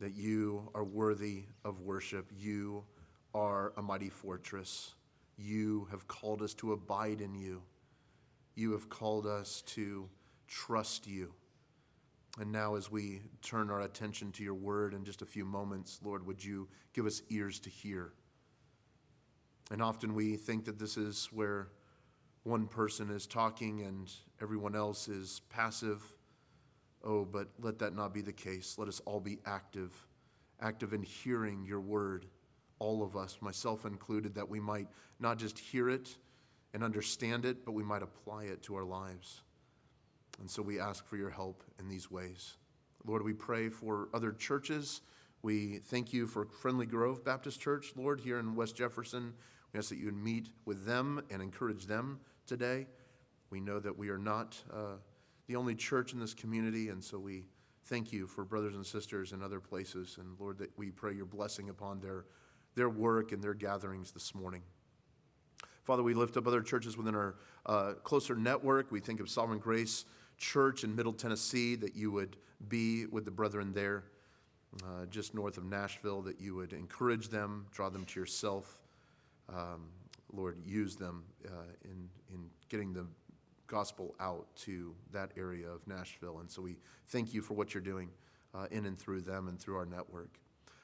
that you are worthy of worship. You are a mighty fortress. You have called us to abide in you. You have called us to trust you. And now, as we turn our attention to your word in just a few moments, Lord, would you give us ears to hear? And often we think that this is where one person is talking and everyone else is passive. Oh, but let that not be the case. Let us all be active, active in hearing your word, all of us, myself included, that we might not just hear it and understand it, but we might apply it to our lives. And so we ask for your help in these ways. Lord, we pray for other churches. We thank you for Friendly Grove Baptist Church, Lord, here in West Jefferson. We ask that you would meet with them and encourage them today. We know that we are not uh, the only church in this community, and so we thank you for brothers and sisters in other places. And Lord, that we pray your blessing upon their, their work and their gatherings this morning. Father, we lift up other churches within our uh, closer network. We think of Sovereign Grace Church in Middle Tennessee, that you would be with the brethren there, uh, just north of Nashville, that you would encourage them, draw them to yourself. Um, Lord, use them uh, in, in getting the gospel out to that area of Nashville. And so we thank you for what you're doing uh, in and through them and through our network.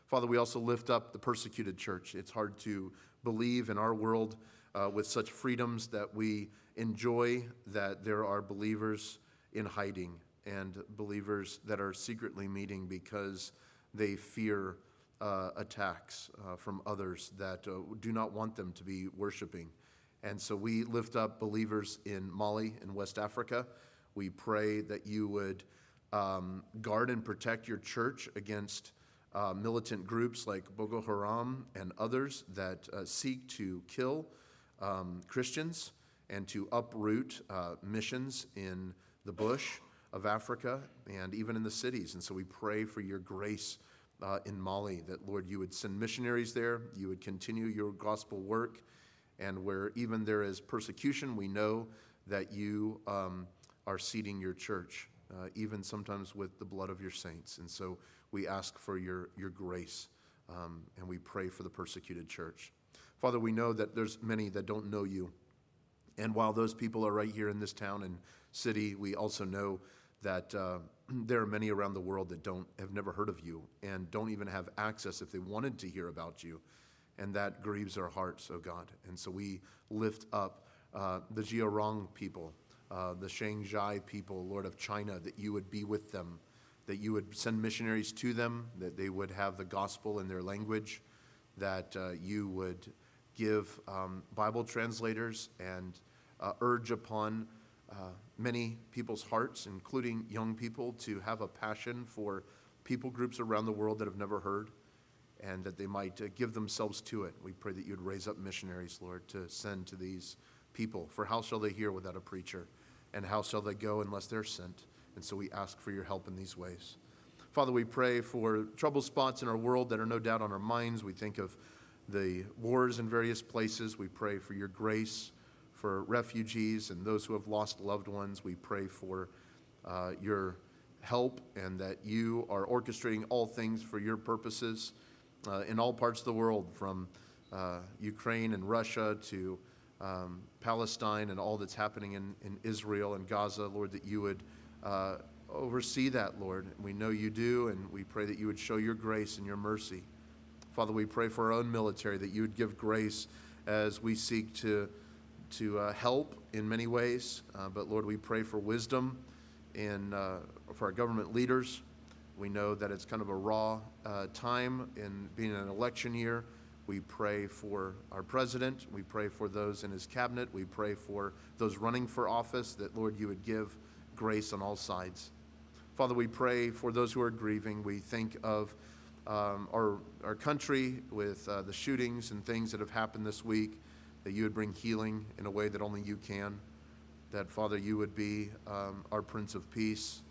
Father, we also lift up the persecuted church. It's hard to believe in our world uh, with such freedoms that we enjoy that there are believers in hiding and believers that are secretly meeting because they fear uh, attacks uh, from others that uh, do not want them to be worshiping. And so we lift up believers in Mali in West Africa. We pray that you would um, guard and protect your church against uh, militant groups like Boko Haram and others that uh, seek to kill um, Christians and to uproot uh, missions in the bush of Africa and even in the cities. And so we pray for your grace uh, in Mali, that, Lord, you would send missionaries there, you would continue your gospel work, and where even there is persecution, we know that you um, are seeding your church, uh, even sometimes with the blood of your saints. And so we ask for your, your grace, um, and we pray for the persecuted church. Father, we know that there's many that don't know you. And while those people are right here in this town and city, we also know that uh, there are many around the world that don't have never heard of you and don't even have access if they wanted to hear about you and that grieves our hearts oh god. And so we lift up uh, the Jiarong people uh, the Shanghai people lord of china that you would be with them that you would send missionaries to them that they would have the gospel in their language that uh, you would give um, bible translators and uh, urge upon uh, many people's hearts, including young people, to have a passion for people groups around the world that have never heard and that they might uh, give themselves to it. We pray that you'd raise up missionaries, Lord, to send to these people. For how shall they hear without a preacher? And how shall they go unless they're sent? And so we ask for your help in these ways. Father, we pray for trouble spots in our world that are no doubt on our minds. We think of the wars in various places. We pray for your grace for refugees and those who have lost loved ones. We pray for uh, your help and that you are orchestrating all things for your purposes in all parts of the world, from uh, Ukraine and Russia to um, Palestine and all that's happening in, in Israel and Gaza. Lord, that you would uh, oversee that, Lord. We know you do, and we pray that you would show your grace and your mercy. Father, we pray for our own military, that you would give grace as we seek to to uh, help in many ways. Uh, but Lord, we pray for wisdom in, uh, for our government leaders. We know that it's kind of a raw uh, time in being an election year. We pray for our president. We pray for those in his cabinet. We pray for those running for office that, Lord, you would give grace on all sides. Father, we pray for those who are grieving. We think of um, our, our country with uh, the shootings and things that have happened this week that you would bring healing in a way that only you can. That, Father, you would be um, our Prince of Peace,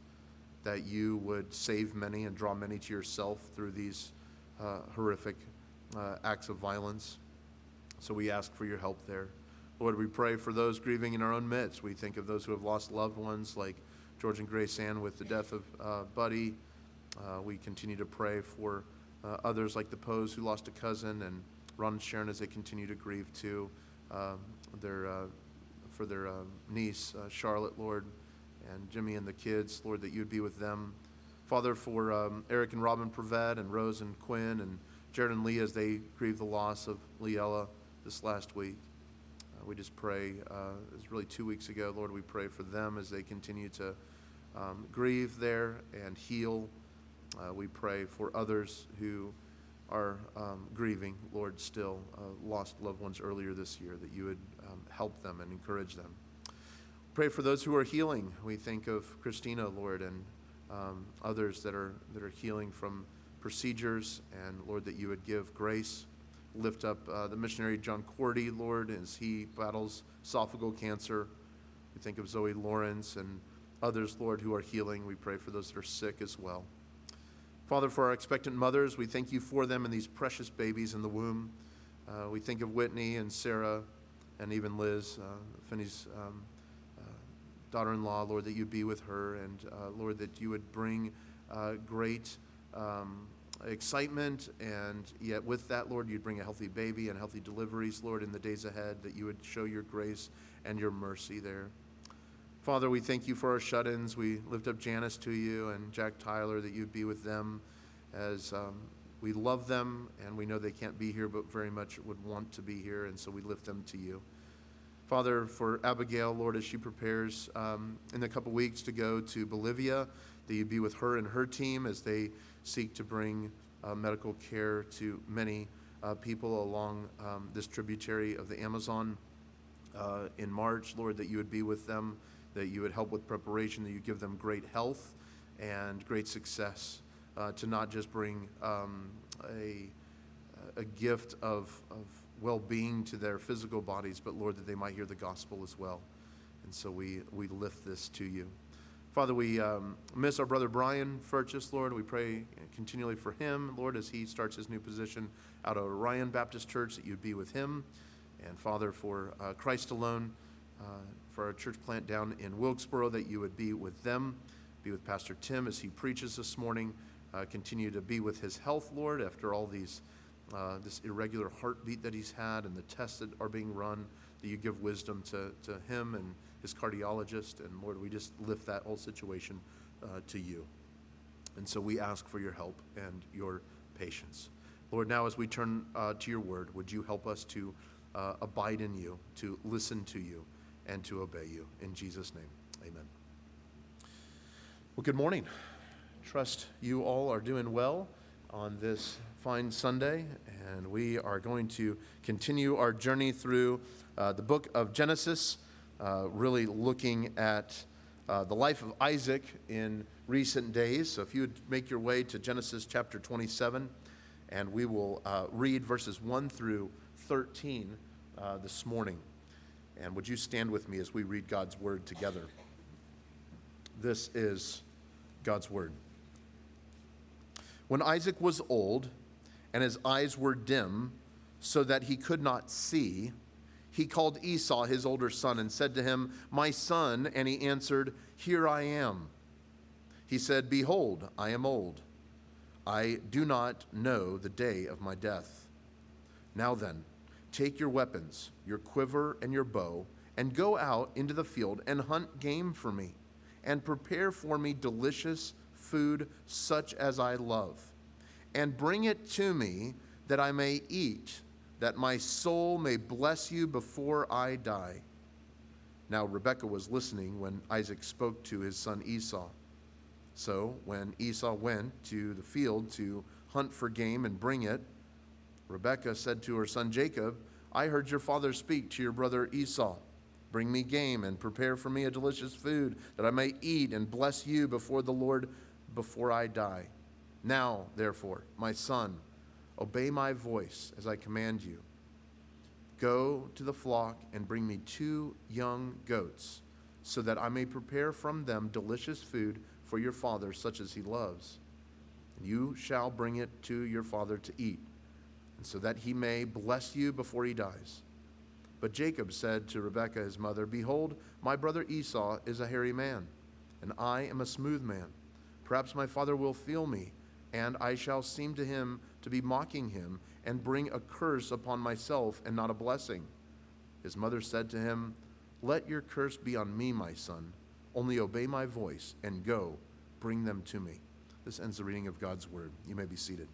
that you would save many and draw many to yourself through these uh, horrific uh, acts of violence. So we ask for your help there. Lord, we pray for those grieving in our own midst. We think of those who have lost loved ones, like George and Grace Ann with the death of uh, Buddy, Uh, we continue to pray for uh, others like the Poes who lost a cousin, and Ron and Sharon as they continue to grieve too. Um, their, uh, for their uh, niece, Charlotte, Lord, and Jimmy and the kids, Lord, that you would be with them. Father, for um, Eric and Robin Prevet and Rose and Quinn and Jared and Lee as they grieve the loss of Leella this last week. Uh, we just pray, uh, really two weeks ago, Lord, we pray for them as they continue to um, grieve there and heal. Uh, we pray for others who are um, grieving, Lord, still uh, lost loved ones earlier this year, that you would um, help them and encourage them. Pray for those who are healing. We think of Christina, Lord, and um, others that are, that are healing from procedures, and Lord, that you would give grace. Lift up uh, the missionary John Cordy, Lord, as he battles esophageal cancer. We think of Zoe Lawrence and others, Lord, who are healing. We pray for those that are sick as well. Father, for our expectant mothers, we thank you for them and these precious babies in the womb. Uh, we think of Whitney and Sarah and even Liz, uh, Finney's um, daughter in law, Lord, that you'd be with her, and uh, Lord, that you would bring uh, great um, excitement, and yet with that, Lord, you'd bring a healthy baby and healthy deliveries, Lord, in the days ahead, that you would show your grace and your mercy there. Father, we thank you for our shut ins. We lift up Janice to you and Jack Tyler, that you'd be with them as um, we love them and we know they can't be here, but very much would want to be here, and so we lift them to you. Father, for Abigail, Lord, as she prepares um, in a couple weeks to go to Bolivia, that you be with her and her team as they seek to bring uh, medical care to many uh, people along um, this tributary of the Amazon uh, in March. Lord, that you would be with them, that you would help with preparation, that you give them great health and great success uh, to not just bring um, a, a gift of, of well being to their physical bodies, but Lord, that they might hear the gospel as well. And so we, we lift this to you. Father, we um, miss our brother Brian Furchess, Lord. We pray continually for him, Lord, as he starts his new position out of Orion Baptist Church, that you'd be with him. And Father, for uh, Christ alone, uh, for our church plant down in Wilkesboro, that you would be with them, be with Pastor Tim as he preaches this morning. Uh, continue to be with his health, Lord, after all these uh, this irregular heartbeat that he's had and the tests that are being run. That you give wisdom to, to him and his cardiologist. And Lord, we just lift that whole situation uh, to you. And so we ask for your help and your patience. Lord, now as we turn uh, to your word, would you help us to uh, abide in you, to listen to you, and to obey you? In Jesus' name, amen. Well, good morning. Trust you all are doing well on this fine Sunday, and we are going to continue our journey through uh, the book of Genesis uh, really looking at uh, the life of Isaac in recent days. So if you would make your way to Genesis chapter 27, and we will uh, read verses 1 through 13 uh, this morning. And would you stand with me as we read God's word together? This is God's word. When Isaac was old and his eyes were dim, so that he could not see, he called Esau, his older son, and said to him, My son. And he answered, Here I am. He said, Behold, I am old. I do not know the day of my death. Now then, take your weapons, your quiver and your bow, and go out into the field and hunt game for me, and prepare for me delicious food such as I love, and bring it to me that I may eat that my soul may bless you before I die. Now, Rebekah was listening when Isaac spoke to his son Esau. So, when Esau went to the field to hunt for game and bring it, Rebekah said to her son Jacob, I heard your father speak to your brother Esau. Bring me game and prepare for me a delicious food that I may eat and bless you before the Lord before I die. Now, therefore, my son, Obey my voice as I command you. Go to the flock and bring me two young goats, so that I may prepare from them delicious food for your father, such as he loves. And you shall bring it to your father to eat, and so that he may bless you before he dies. But Jacob said to Rebekah his mother, Behold, my brother Esau is a hairy man, and I am a smooth man. Perhaps my father will feel me, and I shall seem to him to be mocking him, and bring a curse upon myself and not a blessing. His mother said to him, Let your curse be on me, my son. Only obey my voice, and go, bring them to me. This ends the reading of God's word. You may be seated.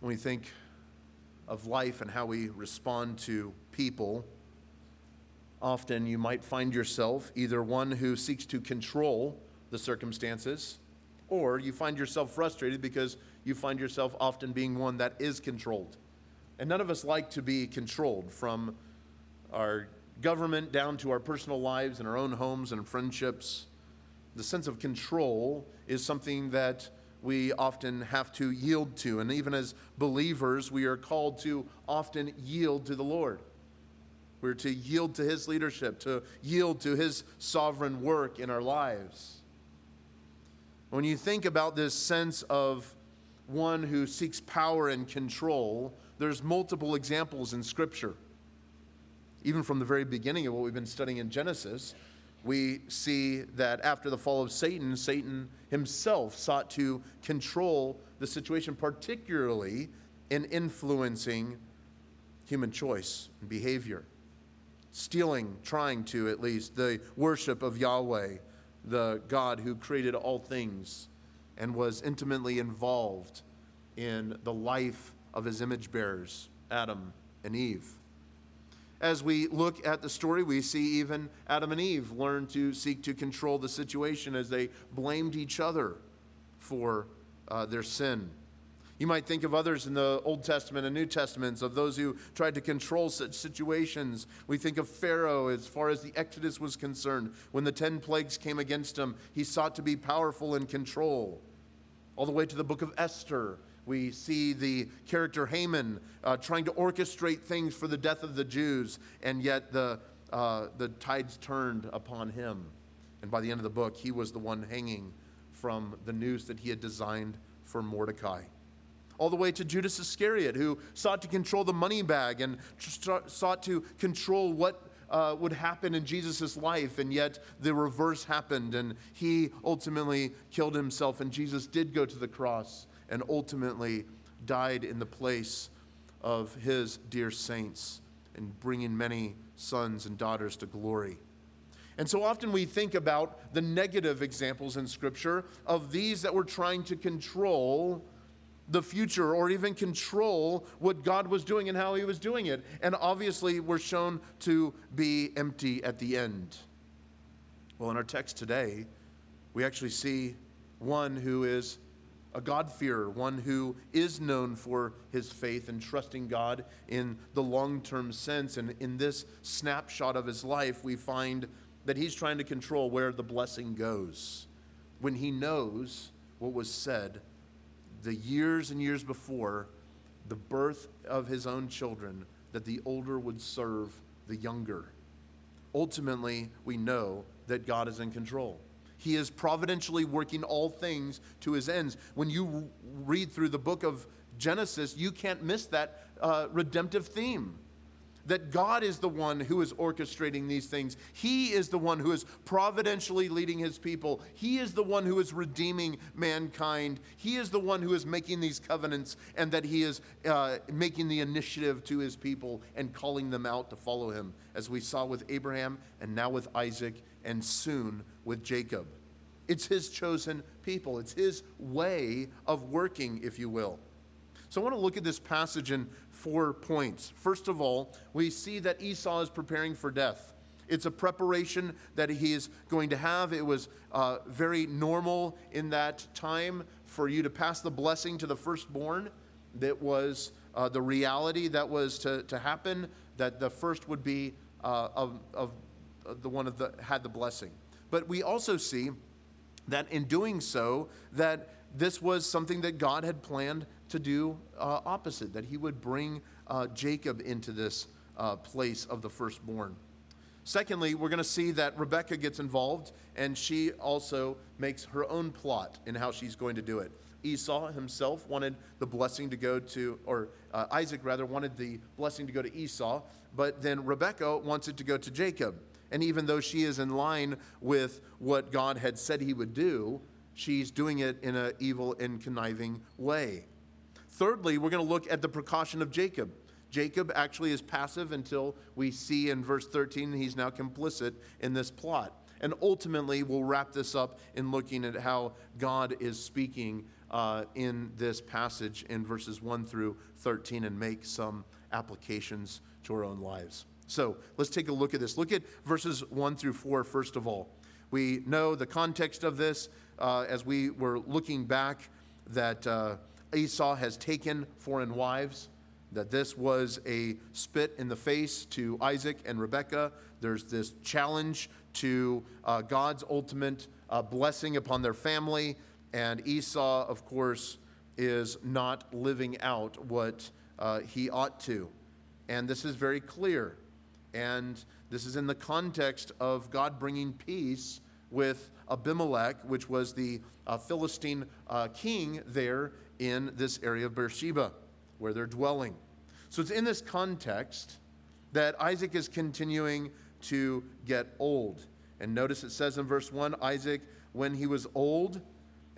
When we think of life and how we respond to people, often you might find yourself either one who seeks to control the circumstances, or you find yourself frustrated because you find yourself often being one that is controlled. And none of us like to be controlled from our government down to our personal lives and our own homes and friendships. The sense of control is something that we often have to yield to. And even as believers, we are called to often yield to the Lord. We're to yield to His leadership, to yield to His sovereign work in our lives. When you think about this sense of one who seeks power and control, there's multiple examples in Scripture. Even from the very beginning of what we've been studying in Genesis, we see that after the fall of Satan, Satan himself sought to control the situation, particularly in influencing human choice and behavior. Stealing, trying to at least, the worship of Yahweh, the God who created all things and was intimately involved in the life of his image bearers, Adam and Eve. As we look at the story, we see even Adam and Eve learn to seek to control the situation as they blamed each other for uh, their sin. You might think of others in the Old Testament and New Testaments, of those who tried to control such situations. We think of Pharaoh as far as the Exodus was concerned. When the ten plagues came against him, he sought to be powerful in control. All the way to the book of Esther, we see the character Haman uh, trying to orchestrate things for the death of the Jews, and yet the, uh, the tides turned upon him. And by the end of the book, he was the one hanging from the noose that he had designed for Mordecai. All the way to Judas Iscariot, who sought to control the money bag and sought to control what uh, would happen in Jesus' life, and yet the reverse happened, and he ultimately killed himself, and Jesus did go to the cross and ultimately died in the place of his dear saints and bringing many sons and daughters to glory. And so often we think about the negative examples in Scripture of these that were trying to control the future or even control what God was doing and how He was doing it. And obviously, were shown to be empty at the end. Well, in our text today, we actually see one who is a God-fearer, one who is known for his faith and trusting God in the long-term sense. And in this snapshot of his life, we find that he's trying to control where the blessing goes when he knows what was said the years and years before the birth of his own children that the older would serve the younger. Ultimately, we know that God is in control. He is providentially working all things to his ends. When you read through the book of Genesis, you can't miss that uh, redemptive theme. That God is the one who is orchestrating these things. He is the one who is providentially leading his people. He is the one who is redeeming mankind. He is the one who is making these covenants, and that he is uh, making the initiative to his people and calling them out to follow him, as we saw with Abraham and now with Isaac and soon with Jacob. It's his chosen people, it's his way of working, if you will. So I want to look at this passage in four points. First of all, we see that Esau is preparing for death. It's a preparation that he is going to have. It was uh, very normal in that time for you to pass the blessing to the firstborn. That was uh, the reality that was to, to happen, that the first would be uh, of, of the one of the had the blessing. But we also see that in doing so, that this was something that God had planned to do uh, opposite, that he would bring uh, Jacob into this uh, place of the firstborn. Secondly, we're going to see that Rebecca gets involved and she also makes her own plot in how she's going to do it. Esau himself wanted the blessing to go to, or uh, Isaac rather, wanted the blessing to go to Esau, but then Rebecca wants it to go to Jacob. And even though she is in line with what God had said he would do, she's doing it in an evil and conniving way. Thirdly, we're going to look at the precaution of Jacob. Jacob actually is passive until we see in verse 13 he's now complicit in this plot. And ultimately, we'll wrap this up in looking at how God is speaking uh, in this passage in verses 1 through 13 and make some applications to our own lives. So let's take a look at this. Look at verses 1 through 4, first of all. We know the context of this uh, as we were looking back that uh, Esau has taken foreign wives, that this was a spit in the face to Isaac and Rebekah. There's this challenge to uh, God's ultimate uh, blessing upon their family. And Esau, of course, is not living out what uh, he ought to. And this is very clear. And this is in the context of God bringing peace with Abimelech, which was the uh, Philistine uh, king there in this area of Beersheba, where they're dwelling. So it's in this context that Isaac is continuing to get old. And notice it says in verse 1 Isaac, when he was old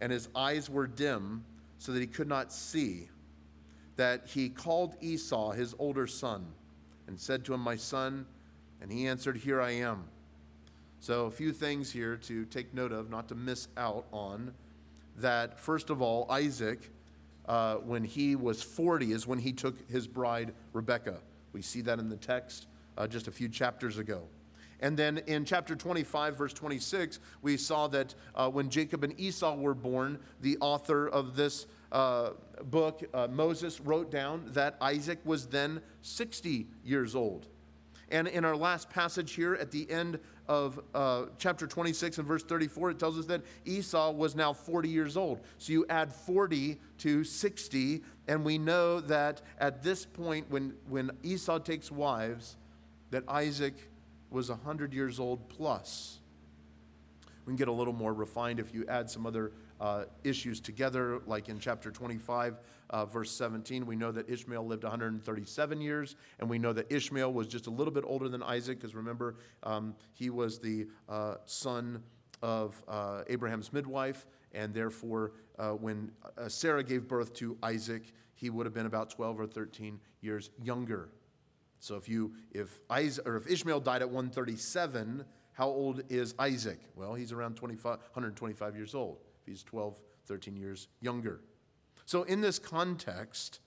and his eyes were dim, so that he could not see, that he called Esau, his older son, and said to him, My son. And he answered, Here I am. So, a few things here to take note of, not to miss out on. That, first of all, Isaac, uh, when he was 40, is when he took his bride, Rebecca. We see that in the text uh, just a few chapters ago. And then in chapter 25, verse 26, we saw that uh, when Jacob and Esau were born, the author of this uh, book, uh, Moses, wrote down that Isaac was then 60 years old. And in our last passage here at the end of uh, chapter 26 and verse 34, it tells us that Esau was now 40 years old. So you add 40 to 60, and we know that at this point, when, when Esau takes wives, that Isaac was 100 years old plus. We can get a little more refined if you add some other uh, issues together, like in chapter 25, uh, verse 17. We know that Ishmael lived 137 years, and we know that Ishmael was just a little bit older than Isaac, because remember, um, he was the uh, son of uh, Abraham's midwife, and therefore, uh, when uh, Sarah gave birth to Isaac, he would have been about 12 or 13 years younger so if you if Isaac, or if Ishmael died at 137, how old is Isaac? Well, he's around 25, 125 years old. He's 12, 13 years younger. So in this context,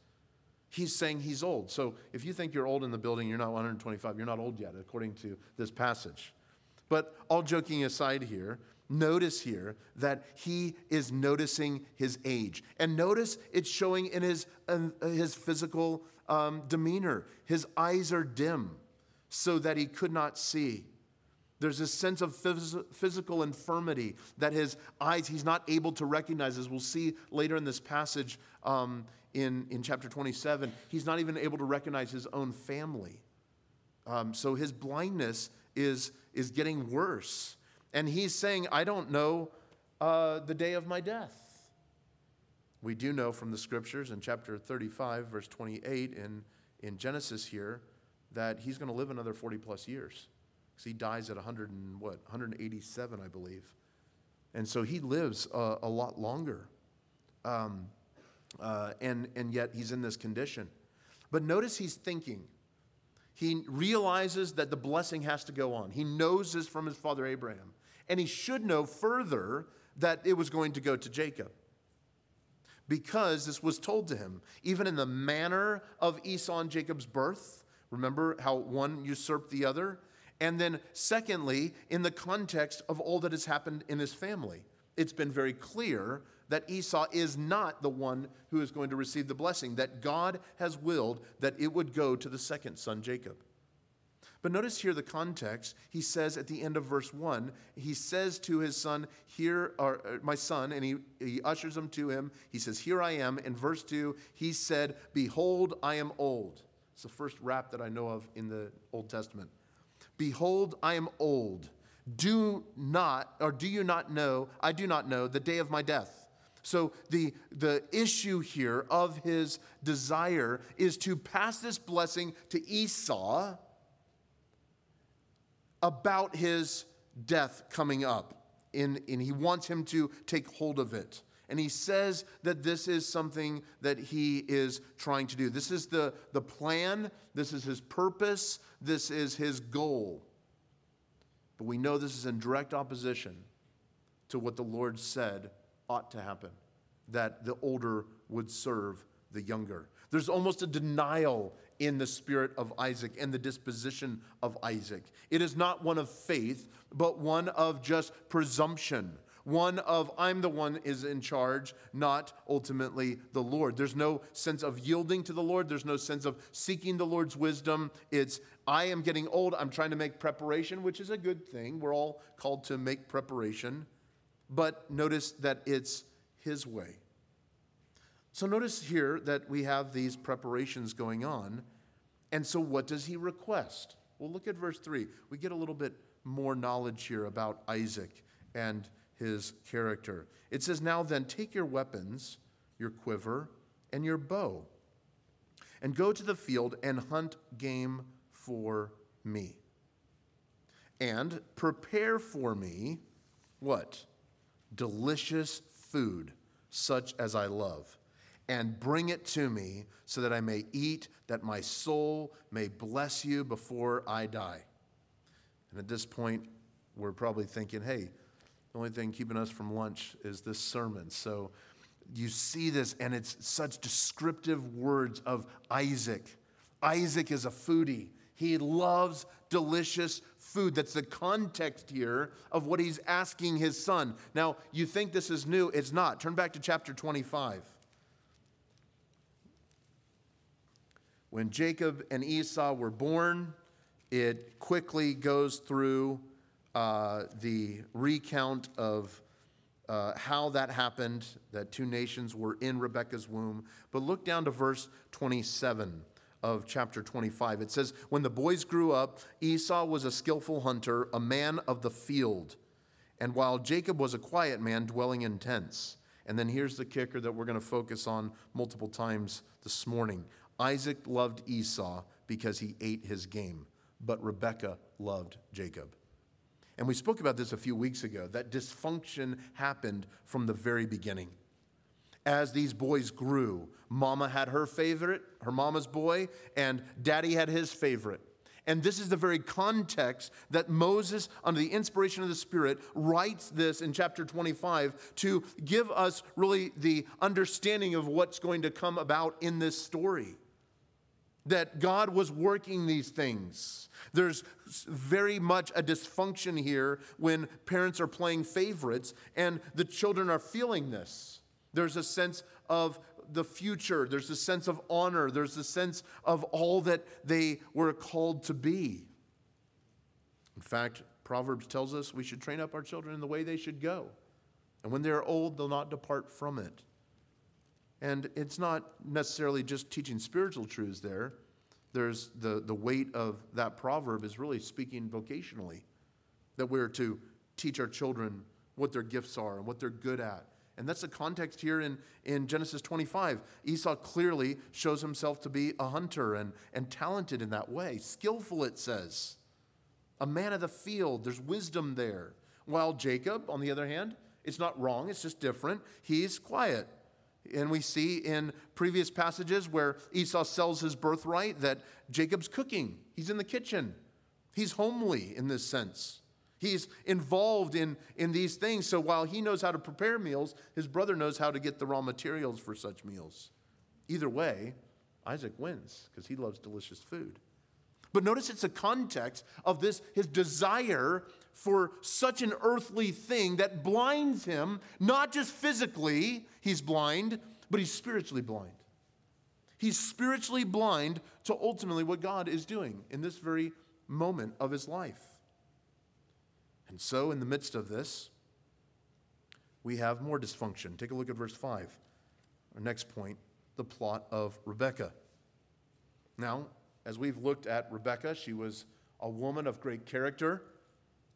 he's saying he's old. So if you think you're old in the building, you're not 125, you're not old yet, according to this passage. But all joking aside here, notice here that he is noticing his age. And notice it's showing in his, his physical um, demeanor. His eyes are dim so that he could not see. There's this sense of phys- physical infirmity that his eyes, he's not able to recognize. As we'll see later in this passage um, in, in chapter 27, he's not even able to recognize his own family. Um, so his blindness is, is getting worse. And he's saying, I don't know uh, the day of my death. We do know from the scriptures in chapter 35, verse 28 in, in Genesis here, that he's going to live another 40 plus years. Because he dies at 100 and what, 187, I believe. And so he lives a, a lot longer. Um, uh, and, and yet he's in this condition. But notice he's thinking. He realizes that the blessing has to go on. He knows this from his father Abraham. And he should know further that it was going to go to Jacob because this was told to him. Even in the manner of Esau and Jacob's birth, remember how one usurped the other? And then, secondly, in the context of all that has happened in his family, it's been very clear that Esau is not the one who is going to receive the blessing, that God has willed that it would go to the second son, Jacob. But notice here the context. He says at the end of verse 1, he says to his son, Here are uh, my son, and he, he ushers him to him. He says, Here I am. In verse 2, he said, Behold, I am old. It's the first rap that I know of in the Old Testament. Behold, I am old. Do not, or do you not know, I do not know the day of my death. So the, the issue here of his desire is to pass this blessing to Esau about his death coming up. In, and he wants him to take hold of it. And he says that this is something that he is trying to do. This is the, the plan, this is his purpose, this is his goal. But we know this is in direct opposition to what the Lord said ought to happen that the older would serve the younger. There's almost a denial in the spirit of Isaac and the disposition of Isaac. It is not one of faith, but one of just presumption. One of I'm the one is in charge, not ultimately the Lord. There's no sense of yielding to the Lord. There's no sense of seeking the Lord's wisdom. It's I am getting old. I'm trying to make preparation, which is a good thing. We're all called to make preparation. But notice that it's his way. So notice here that we have these preparations going on. And so what does he request? Well, look at verse 3. We get a little bit more knowledge here about Isaac and his character. It says, Now then, take your weapons, your quiver, and your bow, and go to the field and hunt game for me. And prepare for me what? Delicious food, such as I love and bring it to me so that I may eat, that my soul may bless you before I die. And at this point, we're probably thinking, hey, the only thing keeping us from lunch is this sermon. So you see this, and it's such descriptive words of Isaac. Isaac is a foodie. He loves delicious food. That's the context here of what he's asking his son. Now, you think this is new. It's not. Turn back to chapter 25. When Jacob and Esau were born, it quickly goes through uh, the recount of uh, how that happened, that two nations were in Rebekah's womb. But look down to verse 27 of chapter 25. It says, When the boys grew up, Esau was a skillful hunter, a man of the field. And while Jacob was a quiet man dwelling in tents. And then here's the kicker that we're going to focus on multiple times this morning. Isaac loved Esau because he ate his game, but Rebekah loved Jacob. And we spoke about this a few weeks ago that dysfunction happened from the very beginning. As these boys grew, mama had her favorite, her mama's boy, and daddy had his favorite. And this is the very context that Moses, under the inspiration of the Spirit, writes this in chapter 25 to give us really the understanding of what's going to come about in this story that God was working these things. There's very much a dysfunction here when parents are playing favorites and the children are feeling this. There's a sense of the future, there's a sense of honor, there's a sense of all that they were called to be. In fact, Proverbs tells us we should train up our children in the way they should go. And when they're old, they'll not depart from it. And it's not necessarily just teaching spiritual truths there. There's the, the weight of that proverb is really speaking vocationally, that we're to teach our children what their gifts are and what they're good at. And that's the context here in, in Genesis 25. Esau clearly shows himself to be a hunter and, and talented in that way. Skillful, it says. A man of the field. There's wisdom there. While Jacob, on the other hand, it's not wrong, it's just different. He's quiet. And we see in previous passages where Esau sells his birthright that Jacob's cooking. He's in the kitchen. He's homely in this sense. He's involved in, in these things. So while he knows how to prepare meals, his brother knows how to get the raw materials for such meals. Either way, Isaac wins because he loves delicious food. But notice it's a context of this, his desire for such an earthly thing that blinds him, not just physically, he's blind, but he's spiritually blind. He's spiritually blind to ultimately what God is doing in this very moment of his life. And so, in the midst of this, we have more dysfunction. Take a look at verse 5. Our next point the plot of Rebecca. Now, as we've looked at Rebecca, she was a woman of great character.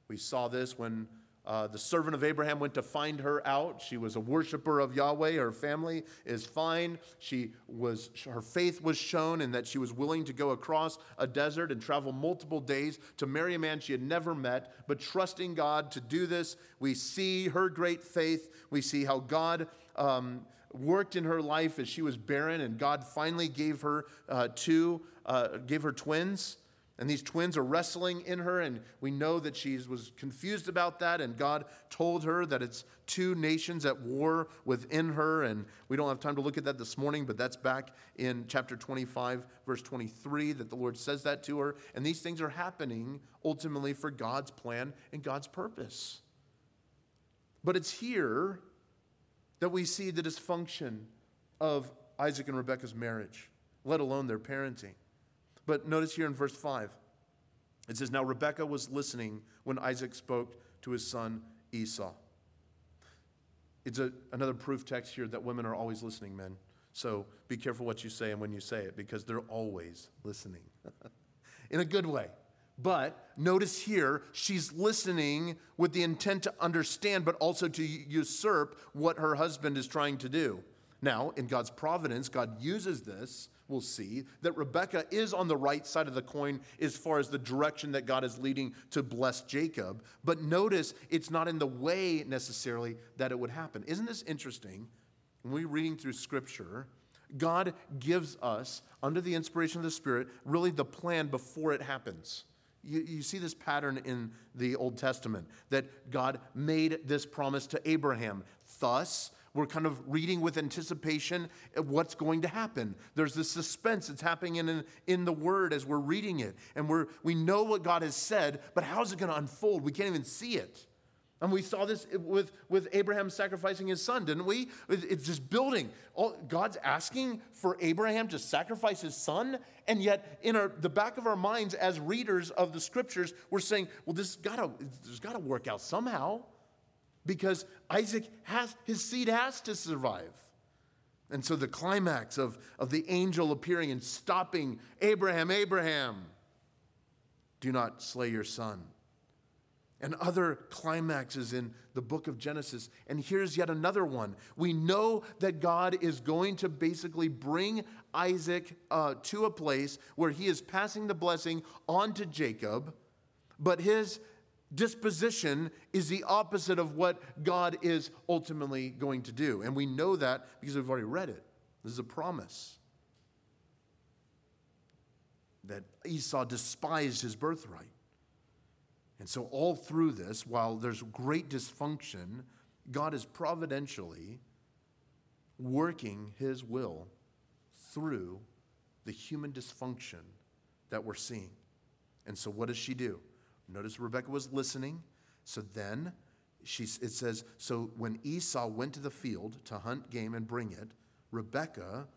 We saw this when uh, the servant of Abraham went to find her out. She was a worshiper of Yahweh. Her family is fine. She was, her faith was shown in that she was willing to go across a desert and travel multiple days to marry a man she had never met, but trusting God to do this. We see her great faith. We see how God um, worked in her life as she was barren, and God finally gave her uh, two, uh, gave her twins. And these twins are wrestling in her, and we know that she was confused about that. And God told her that it's two nations at war within her. And we don't have time to look at that this morning, but that's back in chapter 25, verse 23, that the Lord says that to her. And these things are happening ultimately for God's plan and God's purpose. But it's here that we see the dysfunction of Isaac and Rebekah's marriage, let alone their parenting. But notice here in verse 5, it says, Now Rebekah was listening when Isaac spoke to his son Esau. It's a, another proof text here that women are always listening, men. So be careful what you say and when you say it because they're always listening in a good way. But notice here, she's listening with the intent to understand, but also to usurp what her husband is trying to do. Now, in God's providence, God uses this will see that Rebekah is on the right side of the coin as far as the direction that God is leading to bless Jacob. But notice it's not in the way necessarily that it would happen. Isn't this interesting? When we're reading through scripture, God gives us, under the inspiration of the Spirit, really the plan before it happens. You, you, see this pattern in the Old Testament that God made this promise to Abraham. Thus, we're kind of reading with anticipation what's going to happen. There's this suspense that's happening in, in the Word as we're reading it. And we're, we know what God has said, but how's it going to unfold? We can't even see it. And we saw this with, with Abraham sacrificing his son, didn't we? It's just building. All, God's asking for Abraham to sacrifice his son, and yet in our, the back of our minds as readers of the scriptures, we're saying, well, this gotta, there's got to work out somehow because Isaac has, his seed has to survive. And so the climax of, of the angel appearing and stopping Abraham, Abraham, do not slay your son. And other climaxes in the book of Genesis. And here's yet another one. We know that God is going to basically bring Isaac uh, to a place where he is passing the blessing on to Jacob, but his disposition is the opposite of what God is ultimately going to do. And we know that because we've already read it. This is a promise that Esau despised his birthright. And so, all through this, while there's great dysfunction, God is providentially working his will through the human dysfunction that we're seeing. And so, what does she do? Notice Rebecca was listening. So then she, it says, So when Esau went to the field to hunt game and bring it, Rebecca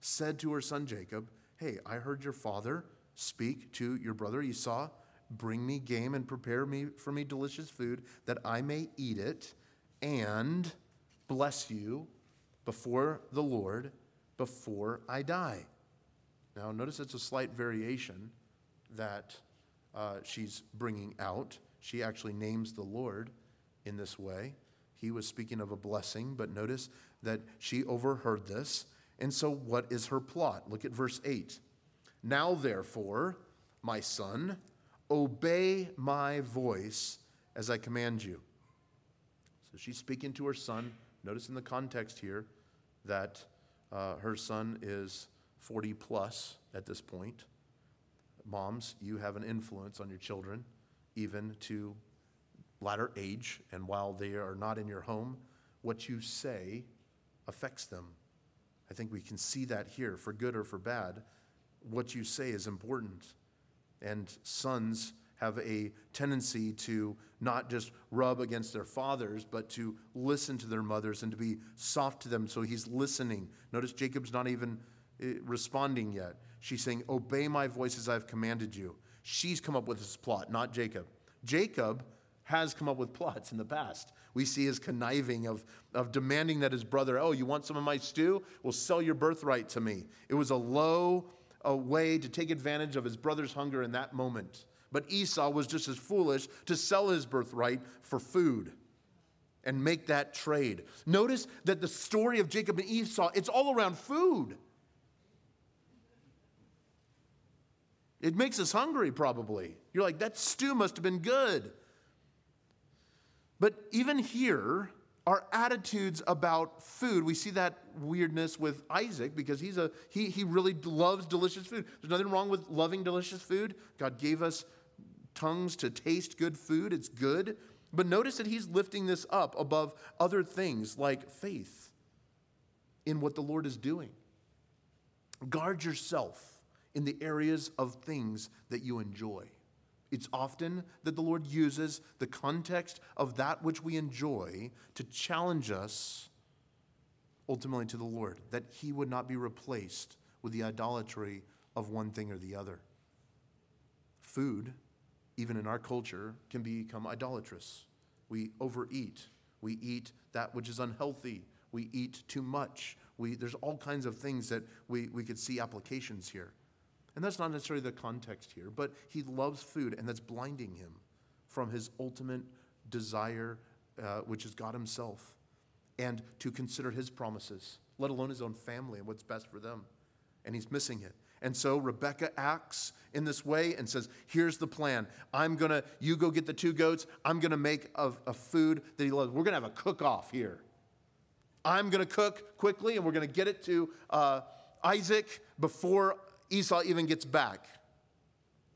said to her son Jacob, Hey, I heard your father speak to your brother Esau. Bring me game and prepare me for me delicious food that I may eat it and bless you before the Lord before I die. Now, notice it's a slight variation that uh, she's bringing out. She actually names the Lord in this way. He was speaking of a blessing, but notice that she overheard this. And so, what is her plot? Look at verse 8. Now, therefore, my son, obey my voice as I command you. So she's speaking to her son. Notice in the context here that uh, her son is 40 plus at this point. Moms, you have an influence on your children, even to latter age. And while they are not in your home, what you say affects them. I think we can see that here, for good or for bad. What you say is important. And sons have a tendency to not just rub against their fathers, but to listen to their mothers and to be soft to them. So he's listening. Notice Jacob's not even eh, responding yet. She's saying, Obey my voice as I've commanded you. She's come up with this plot, not Jacob. Jacob has come up with plots in the past. We see his conniving of, of demanding that his brother, Oh, you want some of my stew? Well, sell your birthright to me. It was a low a way to take advantage of his brother's hunger in that moment. But Esau was just as foolish to sell his birthright for food and make that trade. Notice that the story of Jacob and Esau, it's all around food. It makes us hungry, probably. You're like, that stew must have been good. But even here, our attitudes about food, we see that weirdness with Isaac because he's a, he, he really loves delicious food. There's nothing wrong with loving delicious food. God gave us tongues to taste good food, it's good. But notice that he's lifting this up above other things like faith in what the Lord is doing. Guard yourself in the areas of things that you enjoy. It's often that the Lord uses the context of that which we enjoy to challenge us ultimately to the Lord, that He would not be replaced with the idolatry of one thing or the other. Food, even in our culture, can become idolatrous. We overeat, we eat that which is unhealthy, we eat too much. We, there's all kinds of things that we, we could see applications here. And that's not necessarily the context here, but he loves food, and that's blinding him from his ultimate desire, uh, which is God himself, and to consider his promises, let alone his own family and what's best for them. And he's missing it. And so Rebecca acts in this way and says, Here's the plan. I'm going to, you go get the two goats. I'm going to make a, a, food that he loves. We're going to have a cook off here. I'm going to cook quickly and we're going to get it to uh, Isaac before Esau even gets back.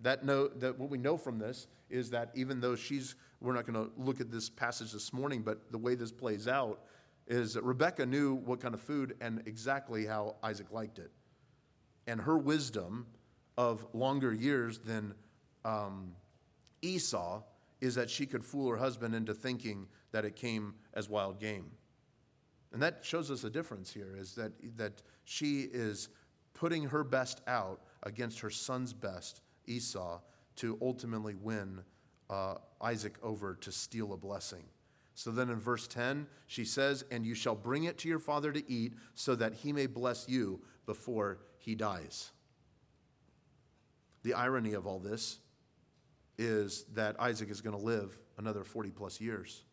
That, know, that what we know from this is that even though she's, we're not going to look at this passage this morning, but the way this plays out is that Rebecca knew what kind of food and exactly how Isaac liked it. And her wisdom of longer years than um, Esau is that she could fool her husband into thinking that it came as wild game. And that shows us a difference here is that, that she is putting her best out against her son's best, Esau, to ultimately win uh, Isaac over to steal a blessing. So then in verse 10, she says, And you shall bring it to your father to eat, so that he may bless you before he dies. The irony of all this is that Isaac is going to live another 40 plus years.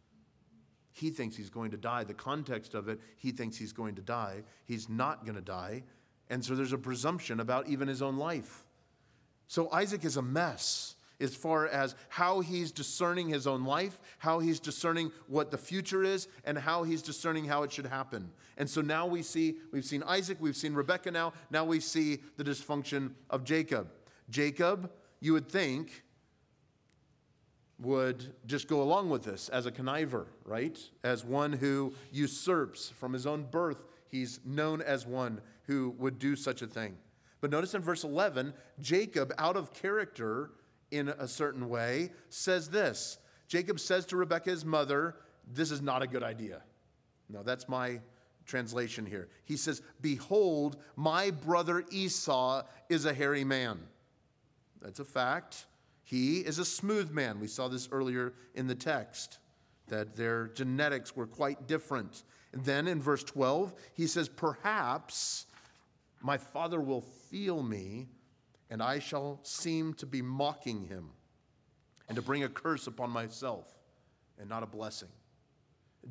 He thinks he's going to die. The context of it, he thinks he's going to die. He's not going to die. And so there's a presumption about even his own life. So Isaac is a mess as far as how he's discerning his own life, how he's discerning what the future is, and how he's discerning how it should happen. And so now we see, we've seen Isaac, we've seen Rebecca now, now we see the dysfunction of Jacob. Jacob, you would think, would just go along with this as a conniver, right? As one who usurps from his own birth. He's known as one who would do such a thing. But notice in verse 11, Jacob, out of character in a certain way, says this Jacob says to Rebekah, his mother, This is not a good idea. No, that's my translation here. He says, Behold, my brother Esau is a hairy man. That's a fact. He is a smooth man. We saw this earlier in the text, that their genetics were quite different. And then in verse 12, he says, Perhaps my father will feel me, and I shall seem to be mocking him, and to bring a curse upon myself, and not a blessing.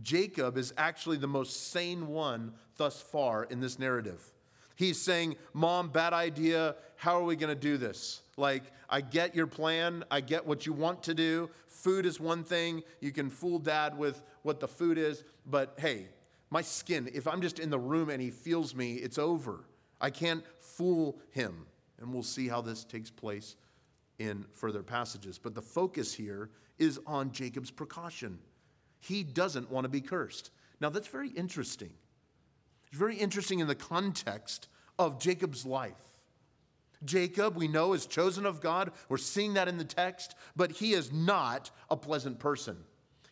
Jacob is actually the most sane one thus far in this narrative. He's saying, Mom, bad idea. How are we going to do this? Like, I get your plan. I get what you want to do. Food is one thing. You can fool dad with what the food is. But hey, my skin, if I'm just in the room and he feels me, it's over. I can't fool him. And we'll see how this takes place in further passages. But the focus here is on Jacob's precaution. He doesn't want to be cursed. Now, that's very interesting. It's very interesting in the context of Jacob's life. Jacob, we know, is chosen of God. We're seeing that in the text, but he is not a pleasant person.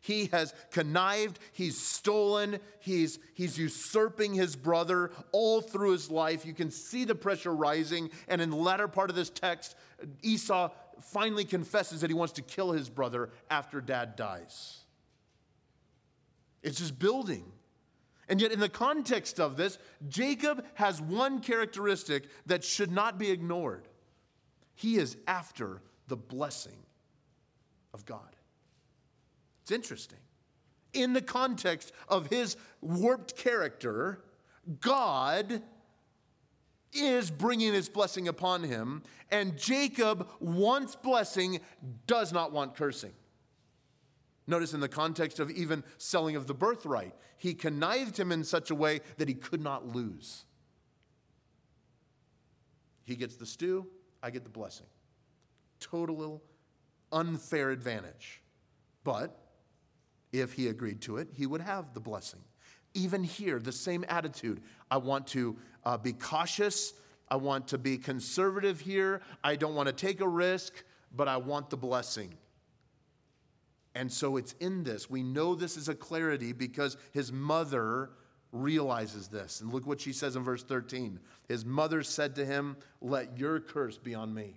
He has connived, he's stolen, he's, he's usurping his brother all through his life. You can see the pressure rising. And in the latter part of this text, Esau finally confesses that he wants to kill his brother after dad dies. It's just building. And yet, in the context of this, Jacob has one characteristic that should not be ignored. He is after the blessing of God. It's interesting. In the context of his warped character, God is bringing his blessing upon him, and Jacob wants blessing, does not want cursing. Notice in the context of even selling of the birthright, he connived him in such a way that he could not lose. He gets the stew, I get the blessing. Total unfair advantage. But if he agreed to it, he would have the blessing. Even here, the same attitude. I want to uh, be cautious. I want to be conservative here. I don't want to take a risk, but I want the blessing. And so it's in this. We know this is a clarity because his mother realizes this. And look what she says in verse 13. His mother said to him, Let your curse be on me.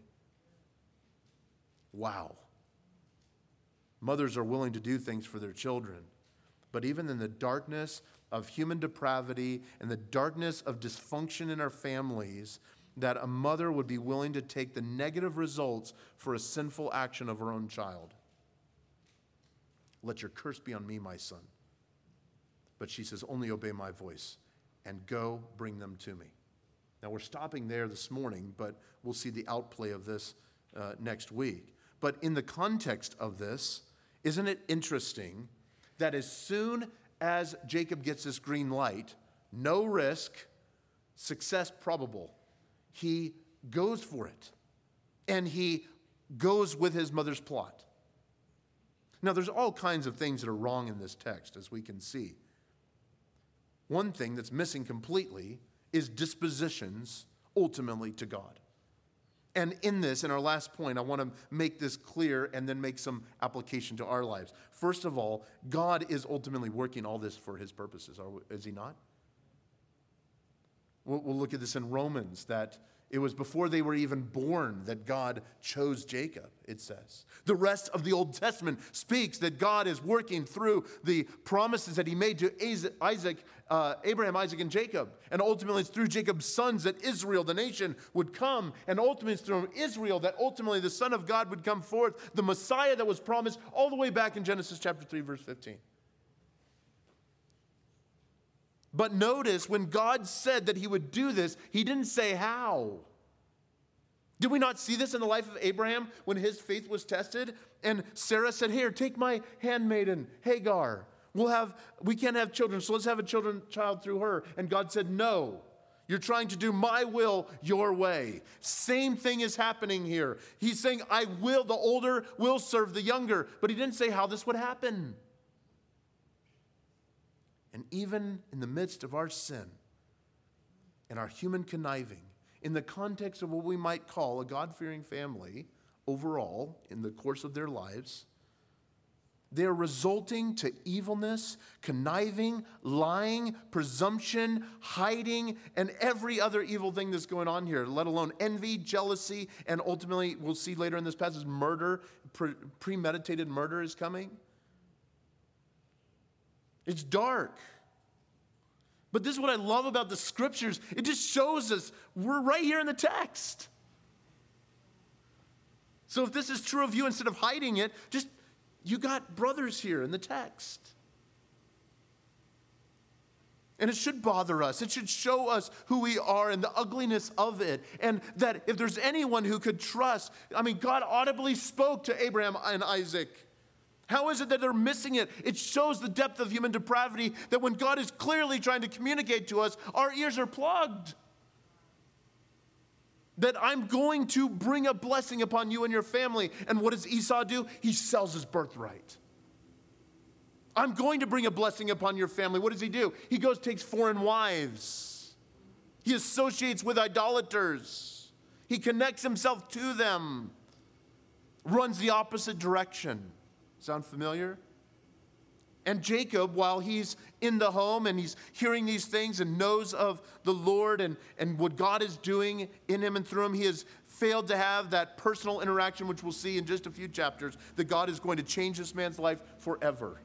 Wow. Mothers are willing to do things for their children. But even in the darkness of human depravity and the darkness of dysfunction in our families, that a mother would be willing to take the negative results for a sinful action of her own child. Let your curse be on me, my son. But she says, Only obey my voice and go bring them to me. Now, we're stopping there this morning, but we'll see the outplay of this uh, next week. But in the context of this, isn't it interesting that as soon as Jacob gets this green light, no risk, success probable, he goes for it and he goes with his mother's plot. Now, there's all kinds of things that are wrong in this text, as we can see. One thing that's missing completely is dispositions ultimately to God. And in this, in our last point, I want to make this clear and then make some application to our lives. First of all, God is ultimately working all this for his purposes, is he not? We'll, look at this in Romans that it was before they were even born that God chose Jacob, it says. The rest of the Old Testament speaks that God is working through the promises that he made to Isaac, uh, Abraham, Isaac, and Jacob. And ultimately, it's through Jacob's sons that Israel, the nation, would come. And ultimately, it's through Israel that ultimately the Son of God would come forth, the Messiah that was promised all the way back in Genesis chapter 3, verse 15. But notice when God said that he would do this, he didn't say how. Did we not see this in the life of Abraham when his faith was tested? And Sarah said, Here, take my handmaiden, Hagar. We'll have, we can't have children, so let's have a children, child through her. And God said, No. You're trying to do my will your way. Same thing is happening here. He's saying, I will, the older will serve the younger. But he didn't say how this would happen. And even in the midst of our sin and our human conniving, in the context of what we might call a God fearing family overall in the course of their lives, they're resulting to evilness, conniving, lying, presumption, hiding, and every other evil thing that's going on here, let alone envy, jealousy, and ultimately, we'll see later in this passage, murder, pre- premeditated murder is coming. It's dark. But this is what I love about the scriptures. It just shows us we're right here in the text. So if this is true of you, instead of hiding it, just you got brothers here in the text. And it should bother us. It should show us who we are and the ugliness of it. And that if there's anyone who could trust, I mean, God audibly spoke to Abraham and Isaac. How is it that they're missing it? It shows the depth of human depravity that when God is clearly trying to communicate to us, our ears are plugged. That I'm going to bring a blessing upon you and your family. And what does Esau do? He sells his birthright. I'm going to bring a blessing upon your family. What does he do? He goes, takes foreign wives. He associates with idolaters. He connects himself to them, runs the opposite direction. Sound familiar? And Jacob, while he's in the home and he's hearing these things and knows of the Lord and, and what God is doing in him and through him, he has failed to have that personal interaction, which we'll see in just a few chapters, that God is going to change this man's life forever.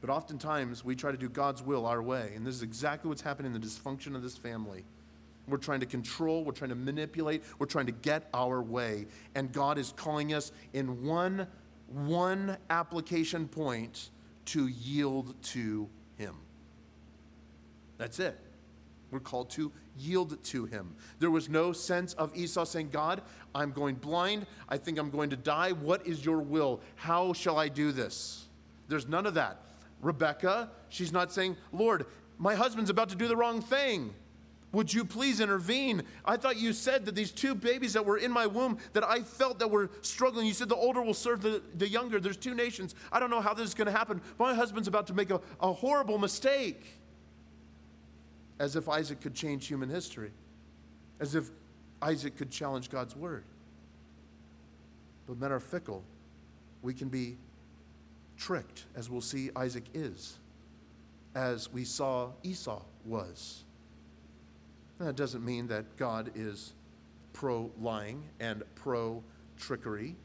But oftentimes we try to do God's will our way, and this is exactly what's happening in the dysfunction of this family. We're trying to control, we're trying to manipulate, we're trying to get our way. And God is calling us in one, one application point to yield to Him. That's it. We're called to yield to him. There was no sense of Esau saying, God, I'm going blind. I think I'm going to die. What is your will? How shall I do this? There's none of that. Rebecca, she's not saying, Lord, my husband's about to do the wrong thing. Would you please intervene? I thought you said that these two babies that were in my womb that I felt that were struggling, you said the older will serve the, the younger. There's two nations. I don't know how this is going to happen. My husband's about to make a, a horrible mistake as if Isaac could change human history, as if Isaac could challenge God's word. But men are fickle. We can be tricked, as we'll see Isaac is, as we saw Esau was. That doesn't mean that God is pro lying and pro trickery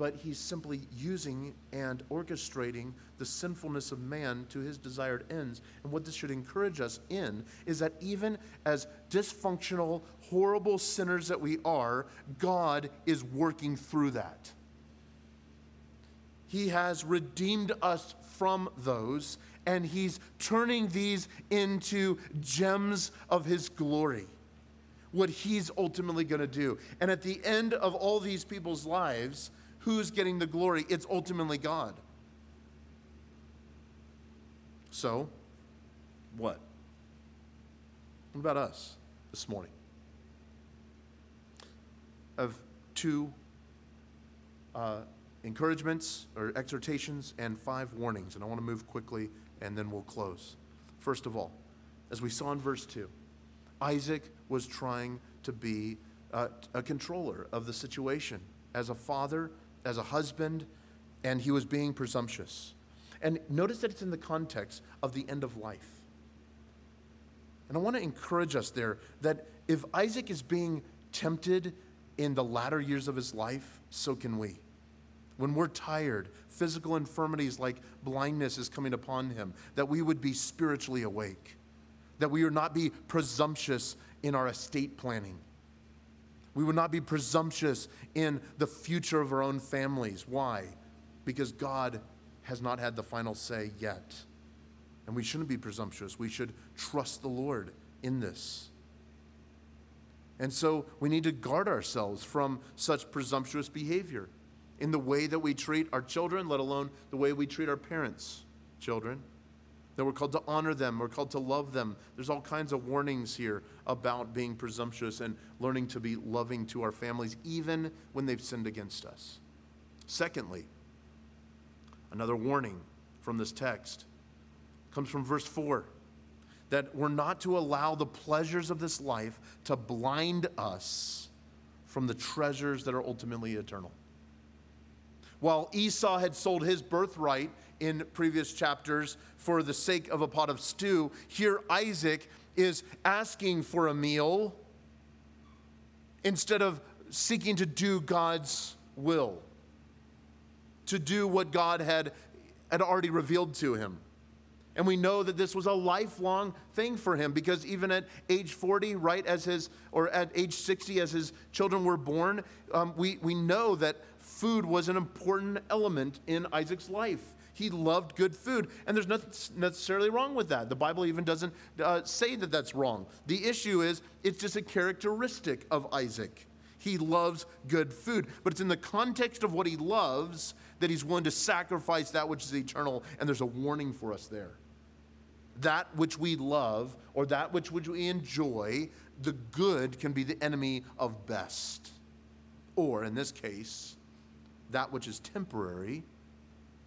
but he's simply using and orchestrating the sinfulness of man to his desired ends. And what this should encourage us in is that even as dysfunctional, horrible sinners that we are, God is working through that. He has redeemed us from those, and he's turning these into gems of his glory what he's ultimately going to do. And at the end of all these people's lives, who's getting the glory? It's ultimately God. So, what? What about us this morning? Of two uh, encouragements or exhortations and five warnings, and I want to move quickly and then we'll close. First of all, as we saw in verse 2, Isaac was trying to be uh, a controller of the situation. As a father, as a husband, and he was being presumptuous. And notice that it's in the context of the end of life. And I want to encourage us there that if Isaac is being tempted in the latter years of his life, so can we. When we're tired, physical infirmities like blindness is coming upon him, that we would be spiritually awake, that we would not be presumptuous in our estate planning we would not be presumptuous in the future of our own families. Why? Because God has not had the final say yet. And we shouldn't be presumptuous. We should trust the Lord in this. And so we need to guard ourselves from such presumptuous behavior in the way that we treat our children, let alone the way we treat our parents' children that we're called to honor them, we're called to love them. There's all kinds of warnings here about being presumptuous and learning to be loving to our families, even when they've sinned against us. Secondly, another warning from this text comes from verse 4 that we're not to allow the pleasures of this life to blind us from the treasures that are ultimately eternal. While Esau had sold his birthright in previous chapters for the sake of a pot of stew. Here, Isaac is asking for a meal instead of seeking to do God's will, to do what God had, had already revealed to him. And we know that this was a lifelong thing for him because even at age 40, right as his, or at age 60, as his children were born, um, we, we know that food was an important element in Isaac's life. He loved good food. And there's nothing necessarily wrong with that. The Bible even doesn't uh, say that that's wrong. The issue is it's just a characteristic of Isaac. He loves good food. But it's in the context of what he loves that he's willing to sacrifice that which is eternal. And there's a warning for us there. That which we love or that which we enjoy, the good can be the enemy of best. Or in this case, that which is temporary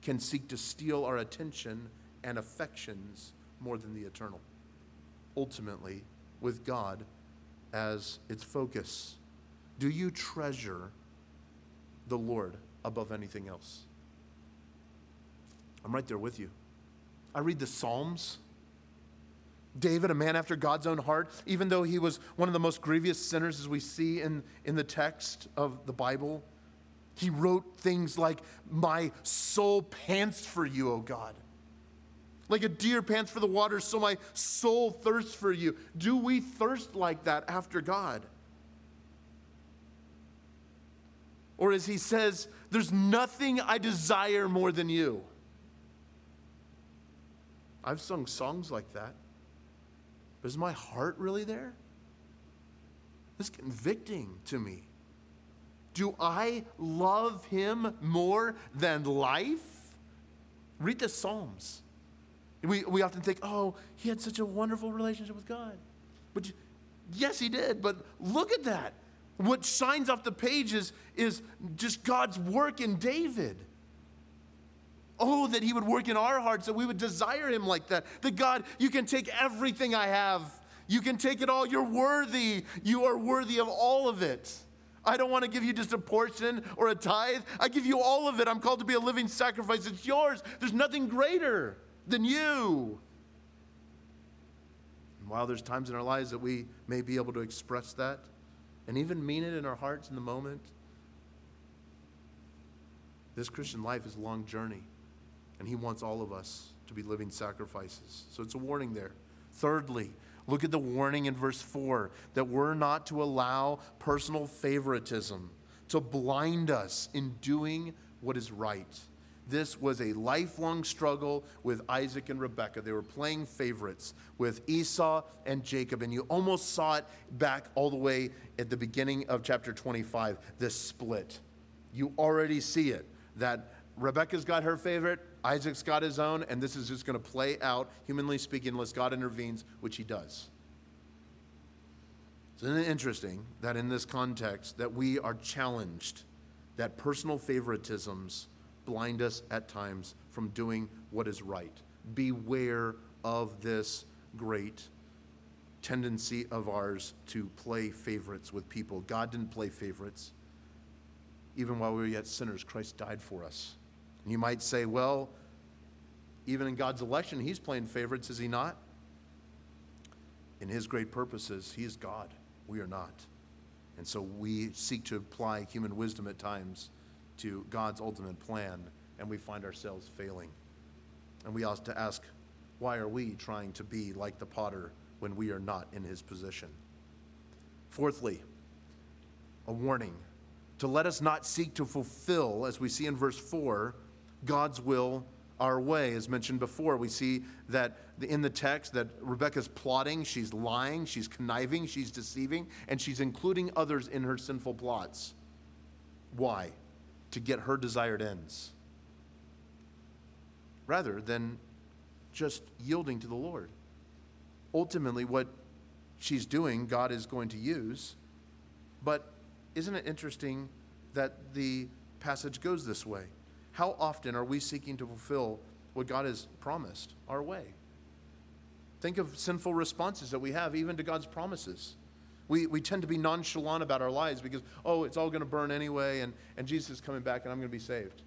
can seek to steal our attention and affections more than the eternal. Ultimately, with God as its focus. Do you treasure the Lord above anything else? I'm right there with you. I read the Psalms. David, a man after God's own heart, even though he was one of the most grievous sinners as we see in, in the text of the Bible, he wrote things like, My soul pants for you, O God. Like a deer pants for the water, so my soul thirsts for you. Do we thirst like that after God? Or as he says, there's nothing I desire more than you. I've sung songs like that. But is my heart really there? It's convicting to me. Do I love him more than life? Read the Psalms. We, we often think, oh, he had such a wonderful relationship with God. But yes, he did. But look at that. What shines off the pages is just God's work in David. Oh, that he would work in our hearts, that we would desire him like that. That God, you can take everything I have, you can take it all. You're worthy. You are worthy of all of it. I don't want to give you just a portion or a tithe. I give you all of it. I'm called to be a living sacrifice. It's yours. There's nothing greater than you. And while there's times in our lives that we may be able to express that and even mean it in our hearts in the moment, this Christian life is a long journey, and He wants all of us to be living sacrifices. So it's a warning there. Thirdly, look at the warning in verse 4 that we're not to allow personal favoritism to blind us in doing what is right. This was a lifelong struggle with Isaac and Rebekah. They were playing favorites with Esau and Jacob, and you almost saw it back all the way at the beginning of chapter 25 this split. You already see it that Rebekah's got her favorite, Isaac's got his own, and this is just going to play out, humanly speaking, unless God intervenes, which he does. Isn't it interesting that in this context that we are challenged that personal favoritisms blind us at times from doing what is right. Beware of this great tendency of ours to play favorites with people. God didn't play favorites. Even while we were yet sinners, Christ died for us. You might say, well, even in God's election, He's playing favorites, is He not? In His great purposes, He is God. We are not. And so we seek to apply human wisdom at times to God's ultimate plan, and we find ourselves failing. And we ought to ask, why are we trying to be like the potter when we are not in his position? Fourthly, a warning to let us not seek to fulfill, as we see in verse 4, God's will our way. As mentioned before, we see that in the text that Rebecca's plotting, she's lying, she's conniving, she's deceiving, and she's including others in her sinful plots. Why? to get her desired ends rather than just yielding to the Lord. Ultimately, what she's doing, God is going to use. But isn't it interesting that the passage goes this way? How often are we seeking to fulfill what God has promised our way? Think of sinful responses that we have even to God's promises. We, we tend to be nonchalant about our lives because, oh, it's all going to burn anyway, and, and Jesus is coming back, and I'm going to be saved.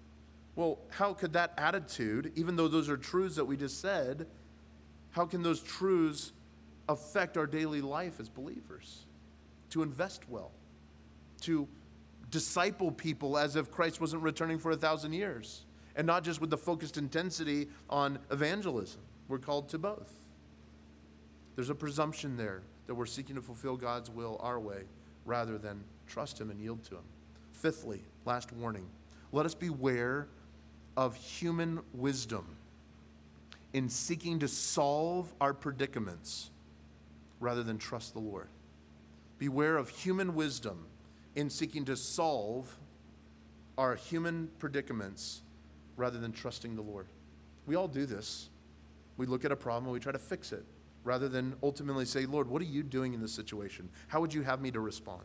Well, how could that attitude, even though those are truths that we just said, how can those truths affect our daily life as believers? To invest well, to disciple people as if Christ wasn't returning for a thousand years, and not just with the focused intensity on evangelism. We're called to both. There's a presumption there that we're seeking to fulfill God's will our way rather than trust Him and yield to Him. Fifthly, last warning let us beware of human wisdom in seeking to solve our predicaments rather than trust the Lord. Beware of human wisdom in seeking to solve our human predicaments rather than trusting the Lord. We all do this. We look at a problem and we try to fix it rather than ultimately say, Lord, what are you doing in this situation? How would you have me to respond?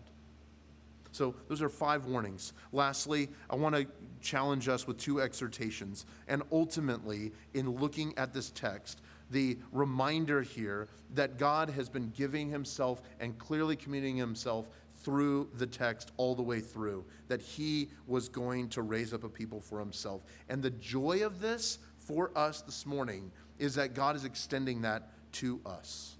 So, those are five warnings. Lastly, I want to challenge us with two exhortations. And ultimately, in looking at this text, the reminder here that God has been giving himself and clearly communicating himself through the text all the way through, that he was going to raise up a people for himself. And the joy of this for us this morning is that God is extending that to us.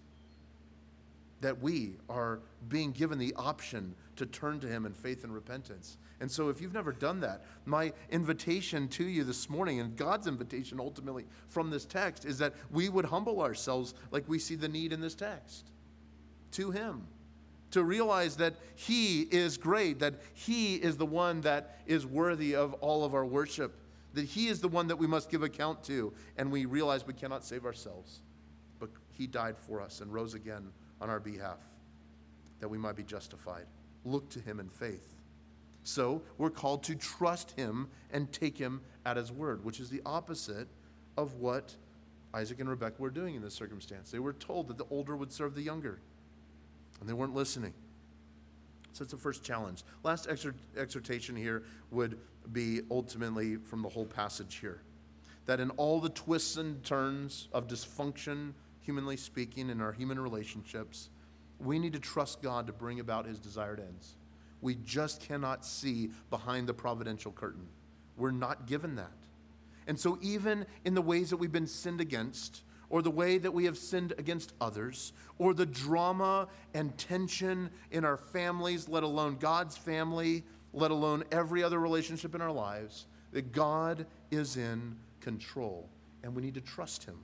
That we are being given the option to turn to Him in faith and repentance. And so, if you've never done that, my invitation to you this morning, and God's invitation ultimately from this text, is that we would humble ourselves like we see the need in this text to Him. To realize that He is great, that He is the one that is worthy of all of our worship, that He is the one that we must give account to, and we realize we cannot save ourselves. But He died for us and rose again on our behalf, that we might be justified. Look to Him in faith. So we're called to trust him and take him at his word, which is the opposite of what Isaac and Rebekah were doing in this circumstance. They were told that the older would serve the younger, and they weren't listening. So that's the first challenge. Last exhortation here would be ultimately from the whole passage here that in all the twists and turns of dysfunction, humanly speaking, in our human relationships, we need to trust God to bring about his desired ends. We just cannot see behind the providential curtain. We're not given that. And so, even in the ways that we've been sinned against, or the way that we have sinned against others, or the drama and tension in our families, let alone God's family, let alone every other relationship in our lives, that God is in control. And we need to trust Him.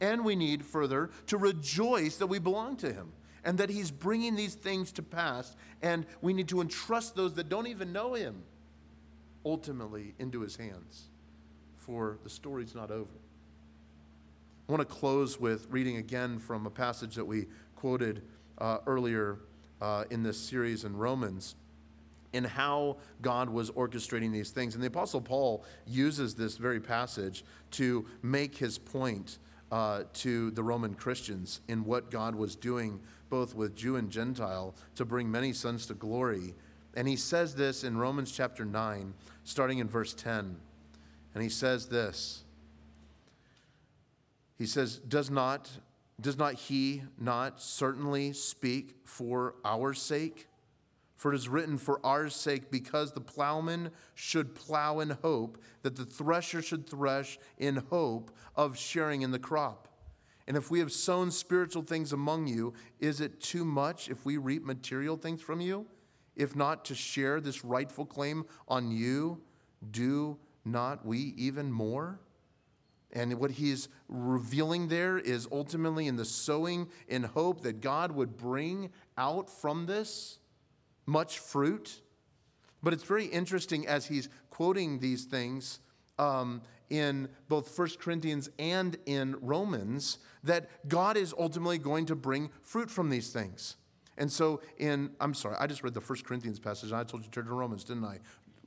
And we need further to rejoice that we belong to Him and that He's bringing these things to pass. And we need to entrust those that don't even know Him ultimately into His hands, for the story's not over. I want to close with reading again from a passage that we quoted uh, earlier uh, in this series in Romans in how God was orchestrating these things. And the Apostle Paul uses this very passage to make his point uh, to the Roman Christians in what God was doing both with Jew and Gentile, to bring many sons to glory. And he says this in Romans chapter 9, starting in verse 10. And he says this He says, Does not, does not he not certainly speak for our sake? For it is written for our sake, because the plowman should plow in hope, that the thresher should thresh in hope of sharing in the crop. And if we have sown spiritual things among you, is it too much if we reap material things from you? If not to share this rightful claim on you, do not we even more? And what he's revealing there is ultimately in the sowing in hope that God would bring out from this much fruit. But it's very interesting as he's quoting these things. Um, in both 1 Corinthians and in Romans that God is ultimately going to bring fruit from these things. And so, in, I'm sorry, I just read the 1 Corinthians passage and I told you to turn to Romans, didn't I?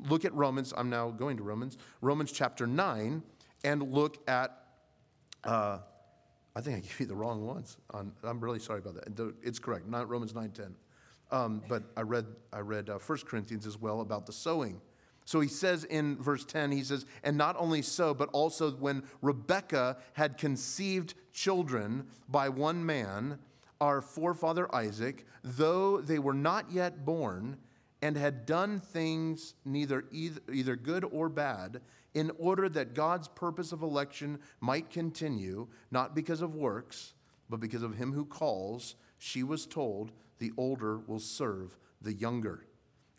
Look at Romans. I'm now going to Romans. Romans chapter 9, and look at, uh, I think I gave you the wrong ones. On, I'm really sorry about that. It's correct, not Romans 9 10. Um, but I read, I read uh, 1 Corinthians as well about the sowing. So he says in verse 10, he says, And not only so, but also when Rebekah had conceived children by one man, our forefather Isaac, though they were not yet born, and had done things neither either, either good or bad, in order that God's purpose of election might continue, not because of works, but because of him who calls, she was told, The older will serve the younger.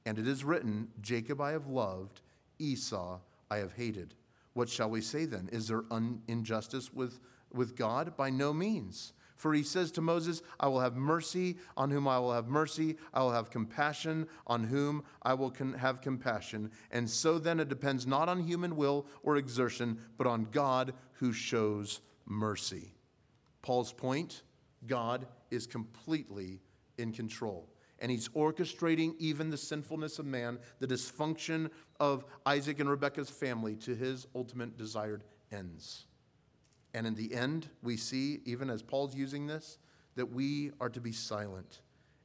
And it is written, Jacob I have loved, Esau I have hated. What shall we say then? Is there un- injustice with, with God? By no means. For he says to Moses, I will have mercy on whom I will have mercy. I will have compassion on whom I will con- have compassion. And so then it depends not on human will or exertion, but on God who shows mercy. Paul's point God is completely in control and he's orchestrating even the sinfulness of man, the dysfunction of Isaac and Rebekah's family to his ultimate desired ends. And in the end, we see, even as Paul's using this, that we are to be silent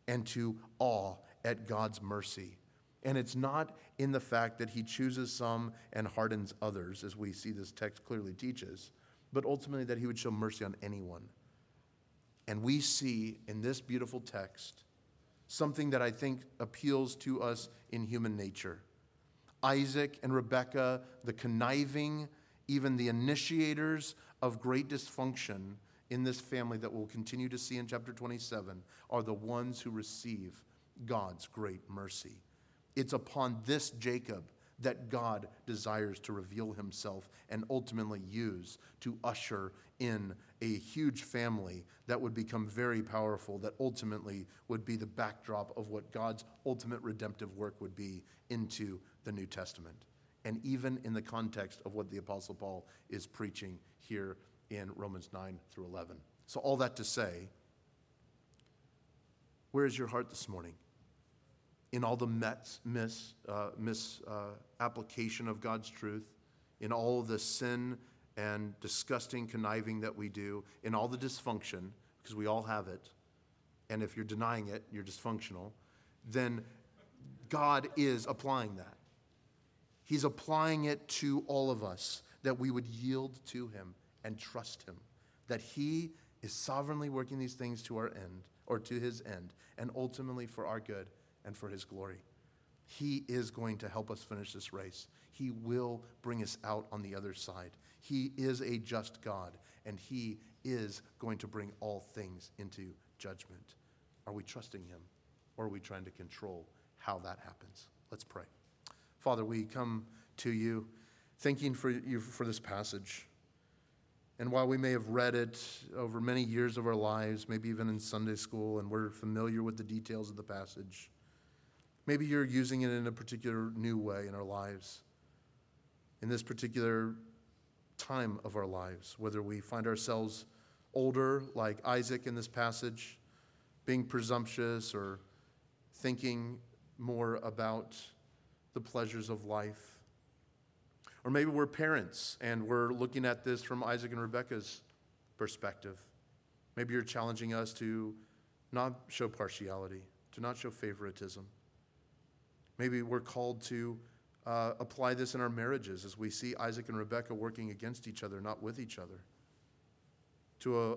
and to awe at God's mercy. And it's not in the fact that he chooses some and hardens others, as we see this text clearly teaches, but ultimately that he would show mercy on anyone. And we see in this beautiful text something that I think appeals to us in human nature. Isaac and Rebekah, the conniving, even the initiators of great dysfunction in this family that we'll continue to see in chapter 27, are the ones who receive God's great mercy. It's upon this Jacob that God desires to reveal himself and ultimately use to usher in a huge family that would become very powerful, that ultimately would be the backdrop of what God's ultimate redemptive work would be into the New Testament. And even in the context of what the Apostle Paul is preaching here in Romans 9 through 11. So, all that to say, where is your heart this morning? In all the mis, mis, uh, mis uh, application of God's truth, in all the sin and disgusting conniving that we do, in all the dysfunction, because we all have it, and if you're denying it, you're dysfunctional, then God is applying that. He's applying it to all of us that we would yield to Him and trust Him, that He is sovereignly working these things to our end or to His end, and ultimately for our good and for His glory. He is going to help us finish this race. He will bring us out on the other side. He is a just God, and He is going to bring all things into judgment. Are we trusting Him, or are we trying to control how that happens? Let's pray. Father, we come to you thanking for you for this passage. And while we may have read it over many years of our lives, maybe even in Sunday school, and we're familiar with the details of the passage, maybe you're using it in a particular new way in our lives. In this particular time of our lives, whether we find ourselves older, like Isaac in this passage, being presumptuous or thinking more about the pleasures of life. Or maybe we're parents and we're looking at this from Isaac and Rebecca's perspective. Maybe you're challenging us to not show partiality, to not show favoritism. Maybe we're called to uh, apply this in our marriages as we see Isaac and Rebecca working against each other, not with each other. To a,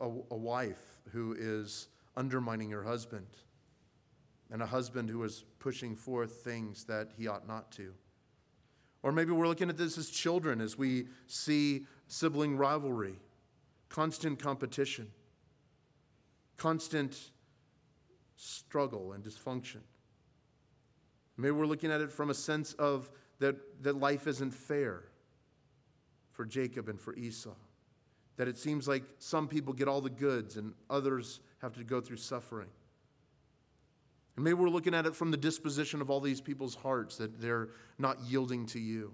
a, a wife who is undermining her husband and a husband who is pushing forth things that he ought not to. Or maybe we're looking at this as children as we see sibling rivalry, constant competition, constant struggle and dysfunction. Maybe we're looking at it from a sense of that, that life isn't fair for Jacob and for Esau. That it seems like some people get all the goods and others have to go through suffering. And maybe we're looking at it from the disposition of all these people's hearts that they're not yielding to you.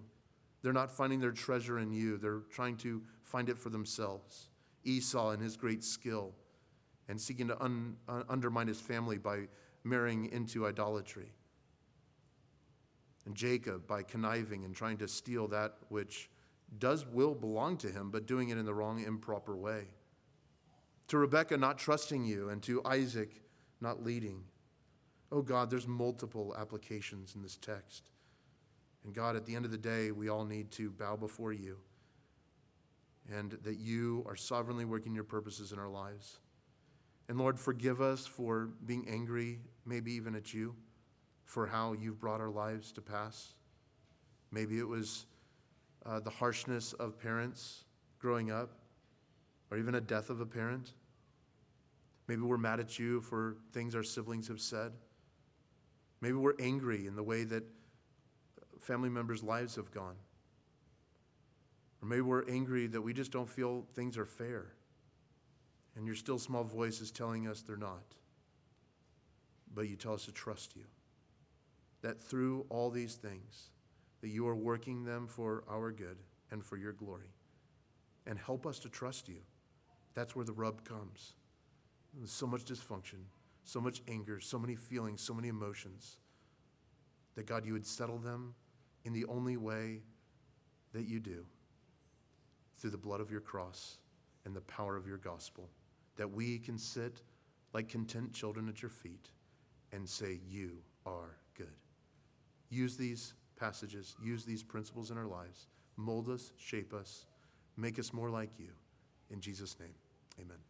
They're not finding their treasure in you. They're trying to find it for themselves. Esau and his great skill and seeking to un, undermine his family by marrying into idolatry. And Jacob by conniving and trying to steal that which does will belong to him, but doing it in the wrong, improper way. To Rebekah, not trusting you, and to Isaac, not leading. Oh God, there's multiple applications in this text. And God, at the end of the day, we all need to bow before you and that you are sovereignly working your purposes in our lives. And Lord, forgive us for being angry, maybe even at you, for how you've brought our lives to pass. Maybe it was uh, the harshness of parents growing up, or even a death of a parent. Maybe we're mad at you for things our siblings have said. Maybe we're angry in the way that family members' lives have gone. Or maybe we're angry that we just don't feel things are fair. And your still small voice is telling us they're not. But you tell us to trust you. That through all these things, that you are working them for our good and for your glory. And help us to trust you. That's where the rub comes. There's so much dysfunction so much anger, so many feelings, so many emotions, that God, you would settle them in the only way that you do through the blood of your cross and the power of your gospel, that we can sit like content children at your feet and say, You are good. Use these passages, use these principles in our lives, mold us, shape us, make us more like you. In Jesus' name, amen.